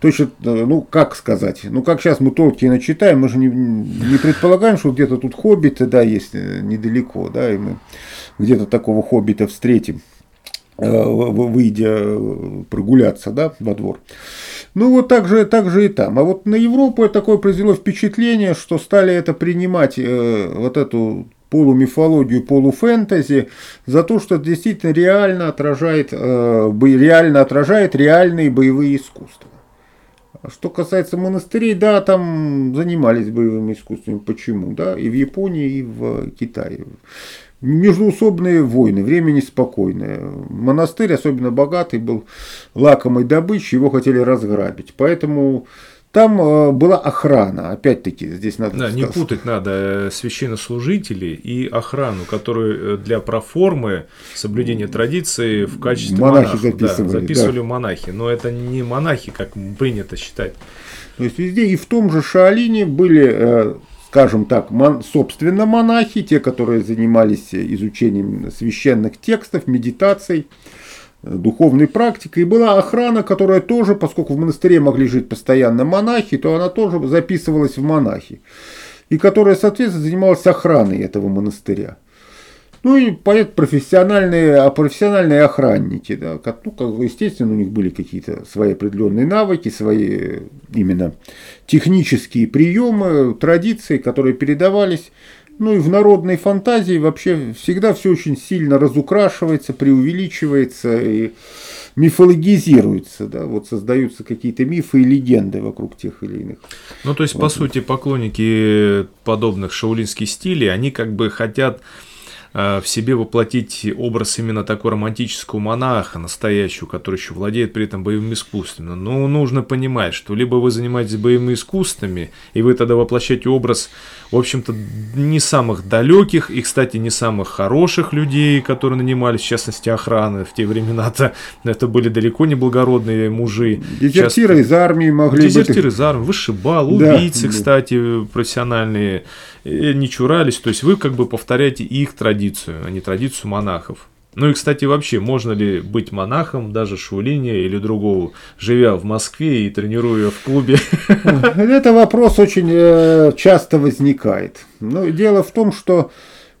Точно, ну, как сказать, ну, как сейчас мы Толкина читаем, мы же не, не предполагаем, что где-то тут хоббиты, да, есть э, недалеко, да, и мы где-то такого хоббита встретим э, выйдя э, прогуляться да, во двор. Ну вот так же, так же и там. А вот на Европу такое произвело впечатление, что стали это принимать, э, вот эту полумифологию, полуфэнтези, за то, что действительно реально отражает, э, реально отражает реальные боевые искусства. А что касается монастырей, да, там занимались боевыми искусствами. Почему? Да, и в Японии, и в Китае. Междуусобные войны, время неспокойное. Монастырь, особенно богатый, был лакомой добычей, его хотели разграбить. Поэтому там э, была охрана, опять-таки, здесь надо... Да, не путать надо э, священнослужителей и охрану, которую э, для проформы соблюдения традиции в качестве монахи монахов, записывали. Да, записывали да. монахи, но это не монахи, как принято считать. То есть везде и в том же Шаолине были, скажем так, мон, собственно монахи, те, которые занимались изучением священных текстов, медитацией духовной практикой. И была охрана, которая тоже, поскольку в монастыре могли жить постоянно монахи, то она тоже записывалась в монахи. И которая, соответственно, занималась охраной этого монастыря. Ну и понятно, профессиональные, а профессиональные охранники, да, ну, как, естественно, у них были какие-то свои определенные навыки, свои именно технические приемы, традиции, которые передавались ну и в народной фантазии вообще всегда все очень сильно разукрашивается, преувеличивается и мифологизируется, да, вот создаются какие-то мифы и легенды вокруг тех или иных. Ну, то есть, вот. по сути, поклонники подобных шаулинских стилей, они как бы хотят в себе воплотить образ именно такого романтического монаха, настоящего, который еще владеет при этом боевыми искусствами. Но ну, нужно понимать, что либо вы занимаетесь боевыми искусствами, и вы тогда воплощаете образ, в общем-то, не самых далеких и, кстати, не самых хороших людей, которые нанимались, в частности, охраны. В те времена-то это были далеко не благородные мужи. Дезертиры Часто... из армии могли Дезертиры быть. Дезертиры из армии, вышибал, убийцы, да. кстати, профессиональные, э, не чурались. То есть вы как бы повторяете их традиции традицию, а не традицию монахов. Ну и, кстати, вообще, можно ли быть монахом, даже Шулине или другого, живя в Москве и тренируя в клубе? Это вопрос очень э, часто возникает. Но дело в том, что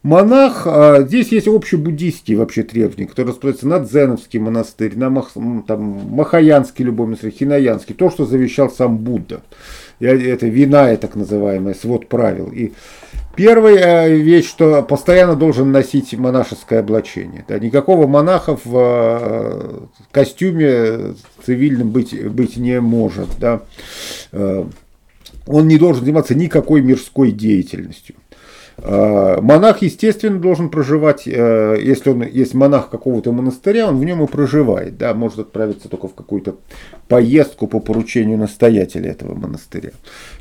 монах, а, здесь есть общебуддийский вообще требования, который распространяется на Дзеновский монастырь, на Мах, там, Махаянский любой монастырь, Хинаянский, то, что завещал сам Будда. Это вина, так называемая, свод правил. И Первая э, вещь, что постоянно должен носить монашеское облачение. Да, никакого монаха в э, костюме цивильном быть, быть не может. Да. Э, он не должен заниматься никакой мирской деятельностью. А, монах, естественно, должен проживать, э, если он есть монах какого-то монастыря, он в нем и проживает, да, может отправиться только в какую-то поездку по поручению настоятеля этого монастыря.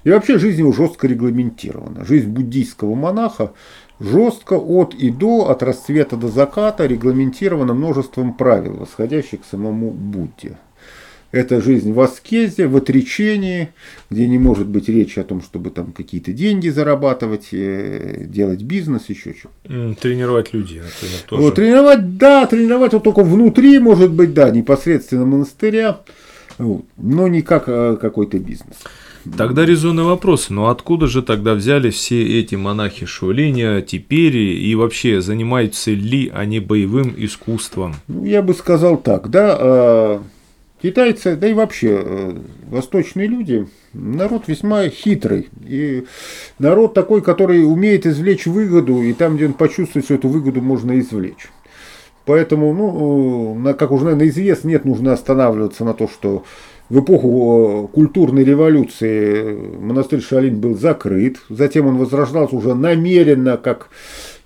И вообще жизнь его жестко регламентирована. Жизнь буддийского монаха жестко от и до, от расцвета до заката регламентирована множеством правил, восходящих к самому Будде. Это жизнь в аскезе, в отречении, где не может быть речи о том, чтобы там какие-то деньги зарабатывать, э, делать бизнес, еще что-то. Тренировать людей, например, тоже. Вот, тренировать, да, тренировать вот только внутри, может быть, да, непосредственно монастыря, вот, но не как а, какой-то бизнес. Тогда резонный вопрос, но откуда же тогда взяли все эти монахи Шуолиня, теперь и вообще занимаются ли они боевым искусством? Ну, я бы сказал так, да, а, Китайцы, да и вообще э, восточные люди, народ весьма хитрый. И народ такой, который умеет извлечь выгоду, и там, где он почувствует, что эту выгоду можно извлечь. Поэтому, ну, на, как уже, наверное, известно, нет, нужно останавливаться на то, что в эпоху культурной революции монастырь Шалин был закрыт. Затем он возрождался уже намеренно как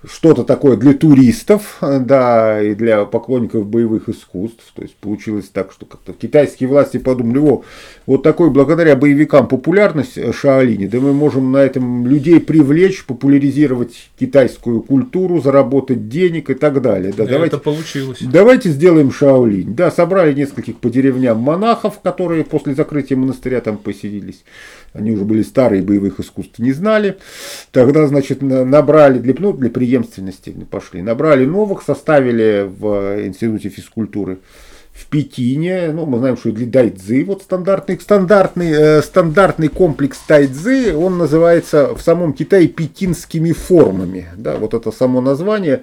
что-то такое для туристов, да, и для поклонников боевых искусств. То есть получилось так, что как-то китайские власти подумали, о, вот такой благодаря боевикам популярность Шаолини, да мы можем на этом людей привлечь, популяризировать китайскую культуру, заработать денег и так далее. Да, давайте, Это получилось. Давайте сделаем Шаолинь. Да, собрали нескольких по деревням монахов, которые после закрытия монастыря там поселились они уже были старые, боевых искусств не знали. Тогда, значит, набрали для, ну, для преемственности пошли, набрали новых, составили в Институте физкультуры в Пекине, ну, мы знаем, что для дайцзы, вот стандартный, стандартный, э, стандартный комплекс тайцзы, он называется в самом Китае пекинскими формами, да, вот это само название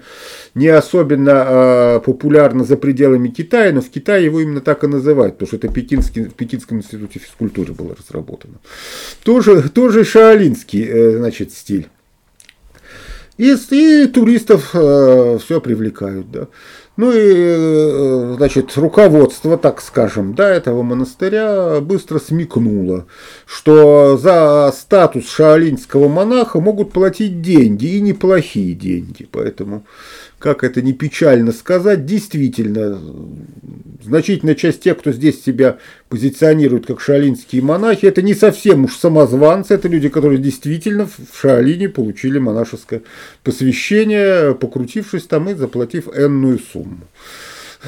не особенно э, популярно за пределами Китая, но в Китае его именно так и называют, потому что это Пекинский, в Пекинском институте физкультуры было разработано. Тоже, тоже шаолинский, э, значит, стиль. И, и туристов э, все привлекают, да. Ну и, э, значит, руководство, так скажем, да, этого монастыря быстро смекнуло, что за статус шаолинского монаха могут платить деньги, и неплохие деньги. Поэтому, как это не печально сказать, действительно, значительная часть тех, кто здесь себя позиционирует как шаолинские монахи, это не совсем уж самозванцы, это люди, которые действительно в Шаолине получили монашеское посвящение, покрутившись там и заплатив энную сумму.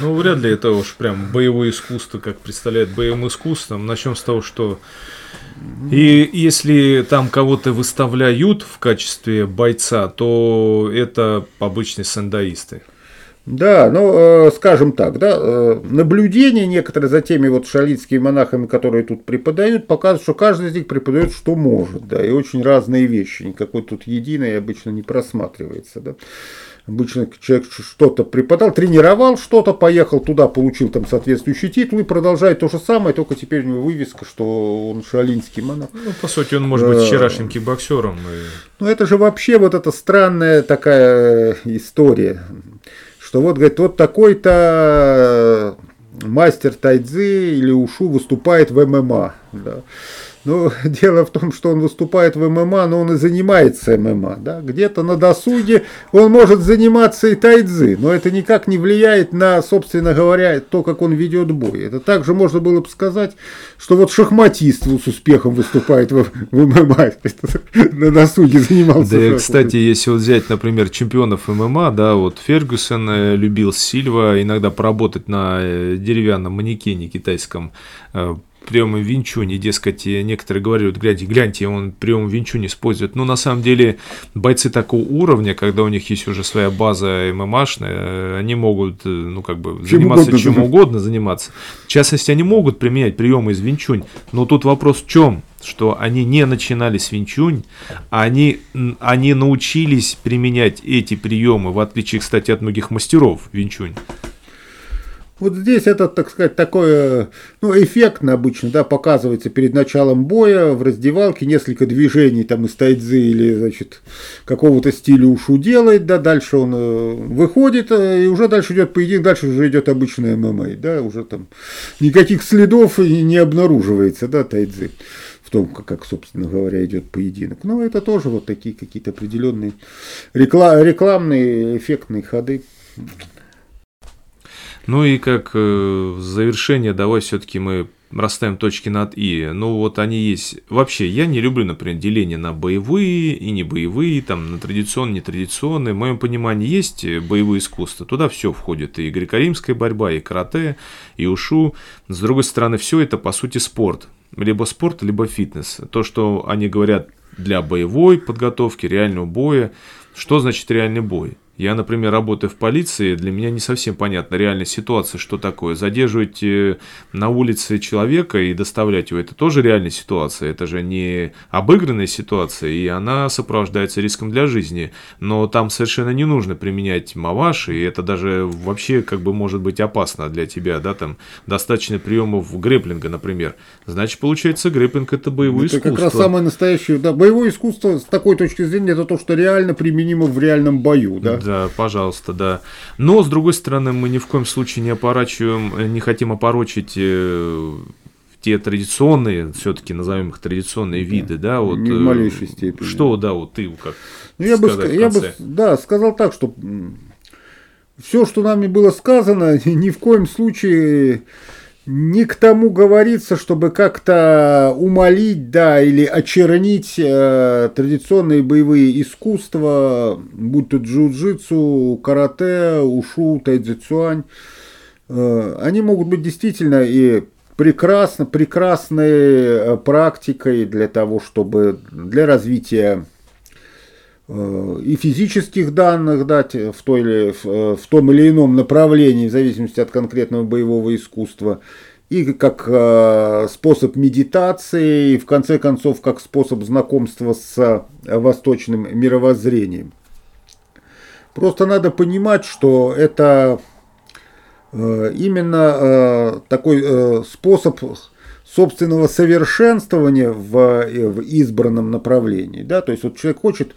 Ну, вряд ли это уж прям боевое искусство, как представляет боевым искусством. Начнем с того, что и если там кого-то выставляют в качестве бойца, то это обычные сандаисты. Да, ну, э, скажем так, да, э, наблюдения некоторые за теми вот шалитскими монахами, которые тут преподают, показывают, что каждый из них преподает, что может, да, и очень разные вещи, никакой тут единой обычно не просматривается, да. Обычно человек что-то преподал, тренировал что-то, поехал туда, получил там соответствующий титул и продолжает то же самое, только теперь у него вывеска, что он шалинский монах. Ну, по сути, он может быть э, вчерашним кикбоксером. И... Ну, это же вообще вот эта странная такая история что вот, говорит, вот такой-то мастер тайцзы или ушу выступает в ММА. Да. Но дело в том, что он выступает в ММА, но он и занимается ММА. Да? Где-то на досуге он может заниматься и тайцзы, но это никак не влияет на, собственно говоря, то, как он ведет бой. Это также можно было бы сказать, что вот шахматист с успехом выступает в, в ММА, на досуге занимался. Да, и, кстати, если вот взять, например, чемпионов ММА, да, вот Фергюсон э, любил Сильва иногда поработать на э, деревянном манекене китайском э, приемы винчуни, дескать, некоторые говорят, гляньте, гляньте, он прием винчуни использует. Но на самом деле бойцы такого уровня, когда у них есть уже своя база ММАшная, они могут, э, ну, как бы, чем заниматься угодно, чем угодно заниматься. В частности, они могут применять приемы из винчунь, но тут вопрос в чем? что они не начинали с винчунь, а они, они научились применять эти приемы, в отличие, кстати, от многих мастеров винчунь. Вот здесь это, так сказать, такое, ну, эффектно обычно, да, показывается перед началом боя в раздевалке, несколько движений там из тайцзы или, значит, какого-то стиля ушу делает, да, дальше он э, выходит, э, и уже дальше идет поединок, дальше уже идет обычная ММА, да, уже там никаких следов не обнаруживается, да, тайцзы в том, как, собственно говоря, идет поединок. Но это тоже вот такие какие-то определенные рекламные эффектные ходы. Ну и как э, завершение, давай все-таки мы расставим точки над «и». Ну вот они есть. Вообще, я не люблю, например, деление на боевые и не боевые, там, на традиционные, нетрадиционные. В моем понимании есть боевые искусства. Туда все входит. И греко-римская борьба, и карате, и ушу. С другой стороны, все это, по сути, спорт. Либо спорт, либо фитнес. То, что они говорят для боевой подготовки, реального боя. Что значит реальный бой? Я, например, работаю в полиции, для меня не совсем понятна реальная ситуация, что такое. Задерживать э, на улице человека и доставлять его, это тоже реальная ситуация, это же не обыгранная ситуация, и она сопровождается риском для жизни. Но там совершенно не нужно применять маваш, и это даже вообще как бы может быть опасно для тебя, да, там достаточно приемов грэплинга, например. Значит, получается, грэплинг это боевое это искусство. Это как раз самое настоящее, да, боевое искусство с такой точки зрения, это то, что реально применимо в реальном бою, да. Да, пожалуйста, да. Но, с другой стороны, мы ни в коем случае не опорачиваем, не хотим опорочить э, те традиционные, все-таки назовем их традиционные виды, да, вот. Не в малейшей степени. Что, да, вот ты как ну, я бы, я бы, да, сказал так, что все, что нами было сказано, ни в коем случае не к тому говорится, чтобы как-то умолить, да, или очернить э, традиционные боевые искусства, будь то джиу-джитсу, карате, ушу, тайцзицуань. Э, они могут быть действительно и прекрасно, прекрасной э, практикой для того, чтобы для развития и физических данных дать в, той или, э, в том или ином направлении, в зависимости от конкретного боевого искусства, и как э, способ медитации, и в конце концов как способ знакомства с восточным мировоззрением. Просто надо понимать, что это именно такой способ собственного совершенствования в, в избранном направлении. Да? То есть вот человек хочет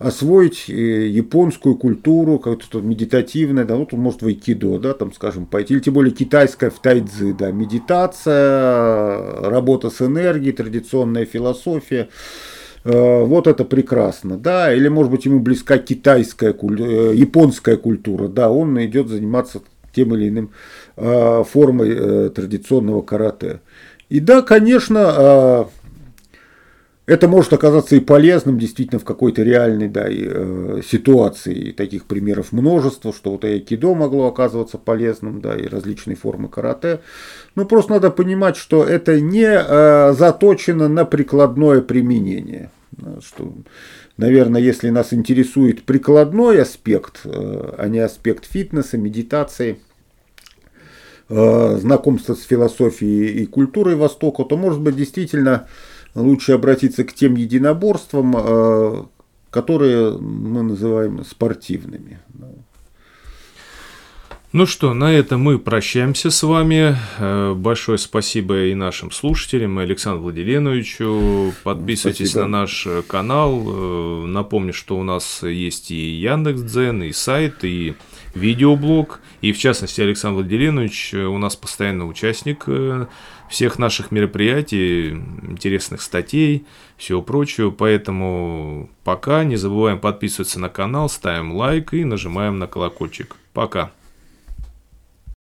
освоить э, японскую культуру, как-то медитативное, да, вот он может в айкидо, да, там, скажем, пойти, или тем более китайская в тайцзи, да, медитация, работа с энергией, традиционная философия, э, вот это прекрасно, да, или, может быть, ему близка китайская, э, японская культура, да, он идет заниматься тем или иным формой традиционного карате. И да, конечно, это может оказаться и полезным действительно в какой-то реальной да, э, ситуации. И таких примеров множество, что вот айкидо могло оказываться полезным, да, и различные формы карате. Но просто надо понимать, что это не э, заточено на прикладное применение. Что, наверное, если нас интересует прикладной аспект, э, а не аспект фитнеса, медитации, э, знакомства с философией и культурой Востока, то, может быть, действительно лучше обратиться к тем единоборствам, э, которые мы называем спортивными. Ну что, на этом мы прощаемся с вами. Э, большое спасибо и нашим слушателям, и Александру Владиленовичу. Подписывайтесь спасибо. на наш канал. Э, напомню, что у нас есть и Яндекс.Дзен, и сайт, и видеоблог. И в частности, Александр Владиленович у нас постоянный участник всех наших мероприятий, интересных статей, всего прочего. Поэтому пока не забываем подписываться на канал, ставим лайк и нажимаем на колокольчик. Пока.